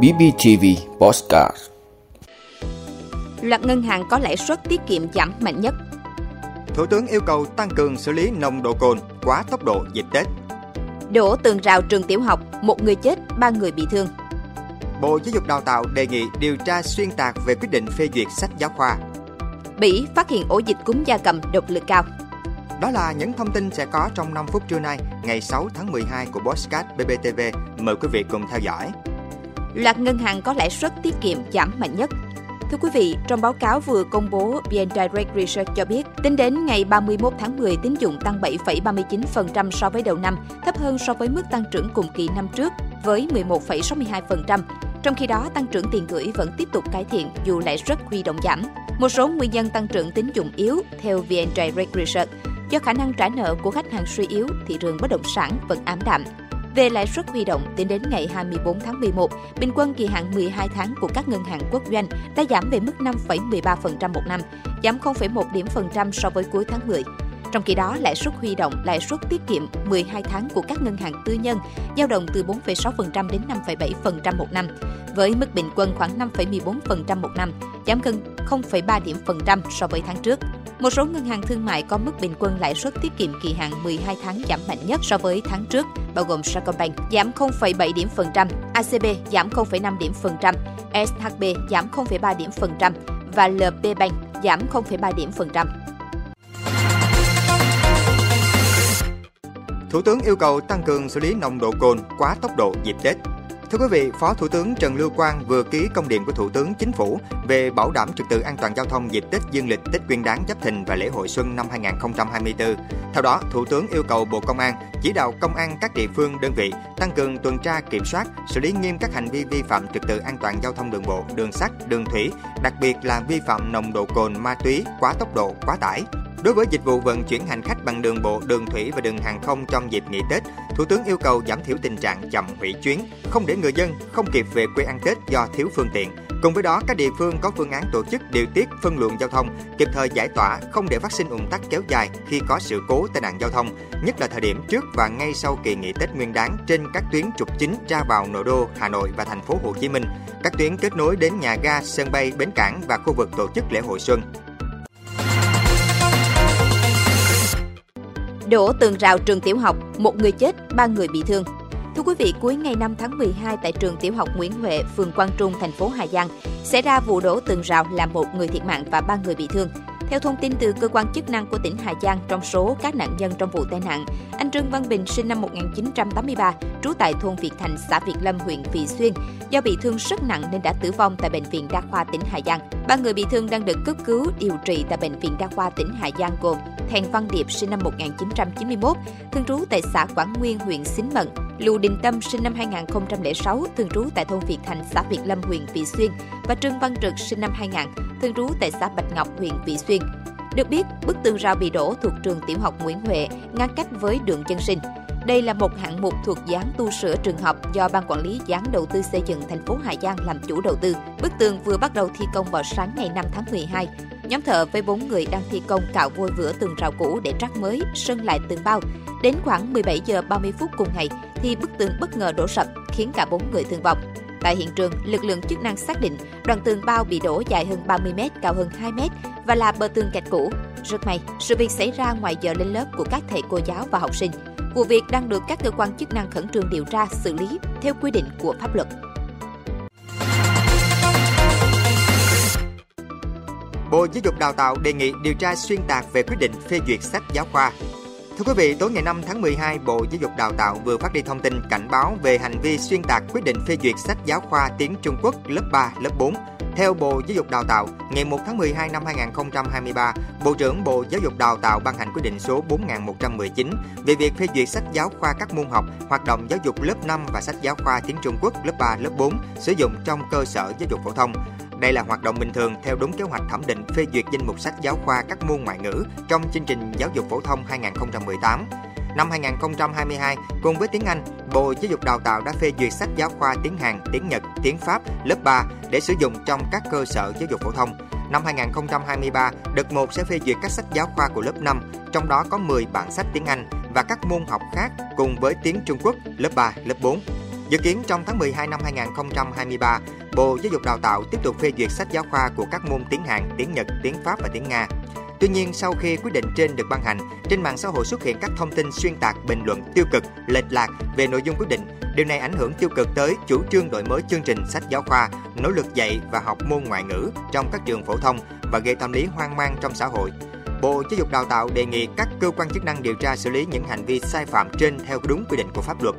BBTV Postcard Loạt ngân hàng có lãi suất tiết kiệm giảm mạnh nhất. Thủ tướng yêu cầu tăng cường xử lý nồng độ cồn quá tốc độ dịp Tết. Đổ tường rào trường tiểu học, một người chết, ba người bị thương. Bộ Giáo dục Đào tạo đề nghị điều tra xuyên tạc về quyết định phê duyệt sách giáo khoa. Bỉ phát hiện ổ dịch cúm gia cầm độc lực cao. Đó là những thông tin sẽ có trong 5 phút trưa nay, ngày 6 tháng 12 của Bosscat BBTV. Mời quý vị cùng theo dõi. Loạt ngân hàng có lãi suất tiết kiệm giảm mạnh nhất. Thưa quý vị, trong báo cáo vừa công bố, VN Direct Research cho biết, tính đến ngày 31 tháng 10, tín dụng tăng 7,39% so với đầu năm, thấp hơn so với mức tăng trưởng cùng kỳ năm trước với 11,62%. Trong khi đó, tăng trưởng tiền gửi vẫn tiếp tục cải thiện dù lãi suất huy động giảm. Một số nguyên nhân tăng trưởng tín dụng yếu theo VN Direct Research do khả năng trả nợ của khách hàng suy yếu, thị trường bất động sản vẫn ảm đạm. Về lãi suất huy động, tính đến ngày 24 tháng 11, bình quân kỳ hạn 12 tháng của các ngân hàng quốc doanh đã giảm về mức 5,13% một năm, giảm 0,1 điểm phần trăm so với cuối tháng 10. Trong khi đó, lãi suất huy động, lãi suất tiết kiệm 12 tháng của các ngân hàng tư nhân dao động từ 4,6% đến 5,7% một năm, với mức bình quân khoảng 5,14% một năm, giảm gần 0,3 điểm phần trăm so với tháng trước. Một số ngân hàng thương mại có mức bình quân lãi suất tiết kiệm kỳ hạn 12 tháng giảm mạnh nhất so với tháng trước, bao gồm Sacombank giảm 0,7 điểm phần trăm, ACB giảm 0,5 điểm phần trăm, SHB giảm 0,3 điểm phần trăm và LB Bank giảm 0,3 điểm phần trăm. Thủ tướng yêu cầu tăng cường xử lý nồng độ cồn quá tốc độ dịp Tết. Thưa quý vị, Phó Thủ tướng Trần Lưu Quang vừa ký công điện của Thủ tướng Chính phủ về bảo đảm trật tự an toàn giao thông dịp Tết Dương lịch, Tết Nguyên đán Giáp Thìn và lễ hội xuân năm 2024. Theo đó, Thủ tướng yêu cầu Bộ Công an chỉ đạo công an các địa phương đơn vị tăng cường tuần tra kiểm soát, xử lý nghiêm các hành vi vi phạm trật tự an toàn giao thông đường bộ, đường sắt, đường thủy, đặc biệt là vi phạm nồng độ cồn, ma túy, quá tốc độ, quá tải. Đối với dịch vụ vận chuyển hành khách bằng đường bộ, đường thủy và đường hàng không trong dịp nghỉ Tết, Thủ tướng yêu cầu giảm thiểu tình trạng chậm hủy chuyến, không để người dân không kịp về quê ăn Tết do thiếu phương tiện. Cùng với đó, các địa phương có phương án tổ chức điều tiết phân luồng giao thông, kịp thời giải tỏa, không để phát sinh ủng tắc kéo dài khi có sự cố tai nạn giao thông, nhất là thời điểm trước và ngay sau kỳ nghỉ Tết Nguyên đán trên các tuyến trục chính ra vào nội đô Hà Nội và thành phố Hồ Chí Minh, các tuyến kết nối đến nhà ga, sân bay, bến cảng và khu vực tổ chức lễ hội xuân. Đổ tường rào trường tiểu học, một người chết, ba người bị thương. Thưa quý vị, cuối ngày 5 tháng 12 tại trường tiểu học Nguyễn Huệ, phường Quang Trung, thành phố Hà Giang, xảy ra vụ đổ tường rào làm một người thiệt mạng và ba người bị thương. Theo thông tin từ cơ quan chức năng của tỉnh Hà Giang, trong số các nạn nhân trong vụ tai nạn, anh Trương Văn Bình sinh năm 1983, trú tại thôn Việt Thành, xã Việt Lâm, huyện Vị Xuyên, do bị thương rất nặng nên đã tử vong tại bệnh viện đa khoa tỉnh Hà Giang. Ba người bị thương đang được cấp cứu điều trị tại bệnh viện đa khoa tỉnh Hà Giang gồm Thèn Văn Điệp sinh năm 1991, thường trú tại xã Quảng Nguyên, huyện Xín Mận, Lưu Đình Tâm sinh năm 2006, thường trú tại thôn Việt Thành, xã Việt Lâm, huyện Vị Xuyên và Trương Văn Trực sinh năm 2000, thường trú tại xã Bạch Ngọc, huyện Vị Xuyên. Được biết, bức tường rào bị đổ thuộc trường tiểu học Nguyễn Huệ, ngăn cách với đường dân sinh. Đây là một hạng mục thuộc dự án tu sửa trường học do Ban Quản lý dự án đầu tư xây dựng thành phố Hà Giang làm chủ đầu tư. Bức tường vừa bắt đầu thi công vào sáng ngày 5 tháng 12. Nhóm thợ với 4 người đang thi công cạo vôi vữa tường rào cũ để trắc mới, sơn lại tường bao. Đến khoảng 17 giờ 30 phút cùng ngày thì bức tường bất ngờ đổ sập khiến cả 4 người thương vong. Tại hiện trường, lực lượng chức năng xác định đoạn tường bao bị đổ dài hơn 30 m, cao hơn 2 m và là bờ tường gạch cũ. Rất may, sự việc xảy ra ngoài giờ lên lớp của các thầy cô giáo và học sinh. Vụ việc đang được các cơ quan chức năng khẩn trương điều tra, xử lý theo quy định của pháp luật. Bộ Giáo dục Đào tạo đề nghị điều tra xuyên tạc về quyết định phê duyệt sách giáo khoa. Thưa quý vị, tối ngày 5 tháng 12, Bộ Giáo dục Đào tạo vừa phát đi thông tin cảnh báo về hành vi xuyên tạc quyết định phê duyệt sách giáo khoa tiếng Trung Quốc lớp 3, lớp 4. Theo Bộ Giáo dục Đào tạo, ngày 1 tháng 12 năm 2023, Bộ trưởng Bộ Giáo dục Đào tạo ban hành quyết định số 4119 về việc phê duyệt sách giáo khoa các môn học, hoạt động giáo dục lớp 5 và sách giáo khoa tiếng Trung Quốc lớp 3, lớp 4 sử dụng trong cơ sở giáo dục phổ thông. Đây là hoạt động bình thường theo đúng kế hoạch thẩm định phê duyệt danh mục sách giáo khoa các môn ngoại ngữ trong chương trình giáo dục phổ thông 2018. Năm 2022, cùng với tiếng Anh, Bộ Giáo dục Đào tạo đã phê duyệt sách giáo khoa tiếng Hàn, tiếng Nhật, tiếng Pháp lớp 3 để sử dụng trong các cơ sở giáo dục phổ thông. Năm 2023, đợt 1 sẽ phê duyệt các sách giáo khoa của lớp 5, trong đó có 10 bản sách tiếng Anh và các môn học khác cùng với tiếng Trung Quốc lớp 3, lớp 4. Dự kiến trong tháng 12 năm 2023, Bộ Giáo dục Đào tạo tiếp tục phê duyệt sách giáo khoa của các môn tiếng Hàn, tiếng Nhật, tiếng Pháp và tiếng Nga. Tuy nhiên, sau khi quyết định trên được ban hành, trên mạng xã hội xuất hiện các thông tin xuyên tạc, bình luận tiêu cực, lệch lạc về nội dung quyết định. Điều này ảnh hưởng tiêu cực tới chủ trương đổi mới chương trình sách giáo khoa, nỗ lực dạy và học môn ngoại ngữ trong các trường phổ thông và gây tâm lý hoang mang trong xã hội. Bộ Giáo dục Đào tạo đề nghị các cơ quan chức năng điều tra xử lý những hành vi sai phạm trên theo đúng quy định của pháp luật.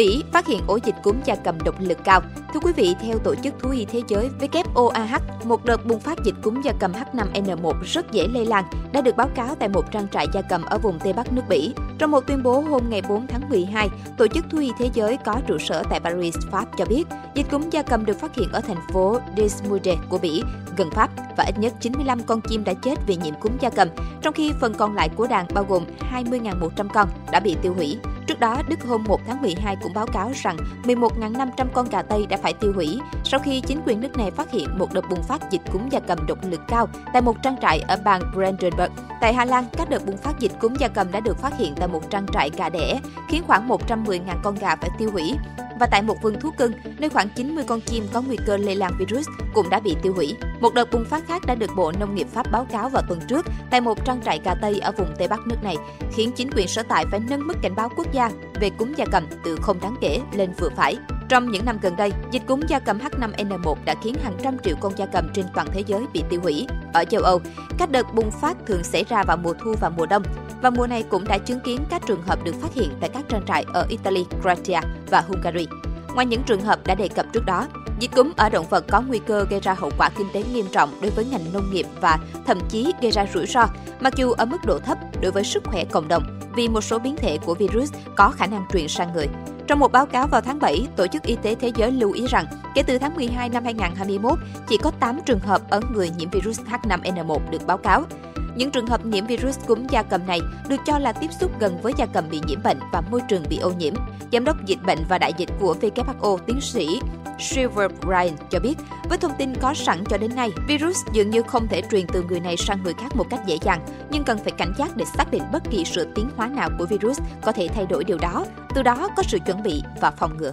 Bỉ phát hiện ổ dịch cúm gia cầm độc lực cao. Thưa quý vị, theo Tổ chức Thú y Thế giới WOAH, một đợt bùng phát dịch cúm gia cầm H5N1 rất dễ lây lan đã được báo cáo tại một trang trại gia cầm ở vùng Tây Bắc nước Bỉ. Trong một tuyên bố hôm ngày 4 tháng 12, Tổ chức Thú y Thế giới có trụ sở tại Paris, Pháp cho biết, dịch cúm gia cầm được phát hiện ở thành phố Desmude của Bỉ, gần Pháp và ít nhất 95 con chim đã chết vì nhiễm cúm gia cầm, trong khi phần còn lại của đàn bao gồm 20.100 con đã bị tiêu hủy. Trước đó, Đức hôm 1 tháng 12 cũng báo cáo rằng 11.500 con gà Tây đã phải tiêu hủy sau khi chính quyền nước này phát hiện một đợt bùng phát dịch cúm gia cầm độc lực cao tại một trang trại ở bang Brandenburg. Tại Hà Lan, các đợt bùng phát dịch cúm gia cầm đã được phát hiện tại một trang trại gà đẻ, khiến khoảng 110.000 con gà phải tiêu hủy và tại một vườn thú cưng, nơi khoảng 90 con chim có nguy cơ lây lan virus cũng đã bị tiêu hủy. Một đợt bùng phát khác đã được Bộ Nông nghiệp Pháp báo cáo vào tuần trước tại một trang trại gà Tây ở vùng Tây Bắc nước này, khiến chính quyền sở tại phải nâng mức cảnh báo quốc gia về cúm gia cầm từ không đáng kể lên vừa phải. Trong những năm gần đây, dịch cúm gia cầm H5N1 đã khiến hàng trăm triệu con gia cầm trên toàn thế giới bị tiêu hủy. Ở châu Âu, các đợt bùng phát thường xảy ra vào mùa thu và mùa đông, và mùa này cũng đã chứng kiến các trường hợp được phát hiện tại các trang trại ở Italy, Croatia và Hungary. Ngoài những trường hợp đã đề cập trước đó, dịch cúm ở động vật có nguy cơ gây ra hậu quả kinh tế nghiêm trọng đối với ngành nông nghiệp và thậm chí gây ra rủi ro, mặc dù ở mức độ thấp đối với sức khỏe cộng đồng, vì một số biến thể của virus có khả năng truyền sang người. Trong một báo cáo vào tháng 7, Tổ chức Y tế Thế giới lưu ý rằng, kể từ tháng 12 năm 2021, chỉ có 8 trường hợp ở người nhiễm virus H5N1 được báo cáo. Những trường hợp nhiễm virus cúm gia cầm này được cho là tiếp xúc gần với gia cầm bị nhiễm bệnh và môi trường bị ô nhiễm. Giám đốc dịch bệnh và đại dịch của WHO tiến sĩ Silver Ryan cho biết, với thông tin có sẵn cho đến nay, virus dường như không thể truyền từ người này sang người khác một cách dễ dàng, nhưng cần phải cảnh giác để xác định bất kỳ sự tiến hóa nào của virus có thể thay đổi điều đó, từ đó có sự chuẩn bị và phòng ngừa.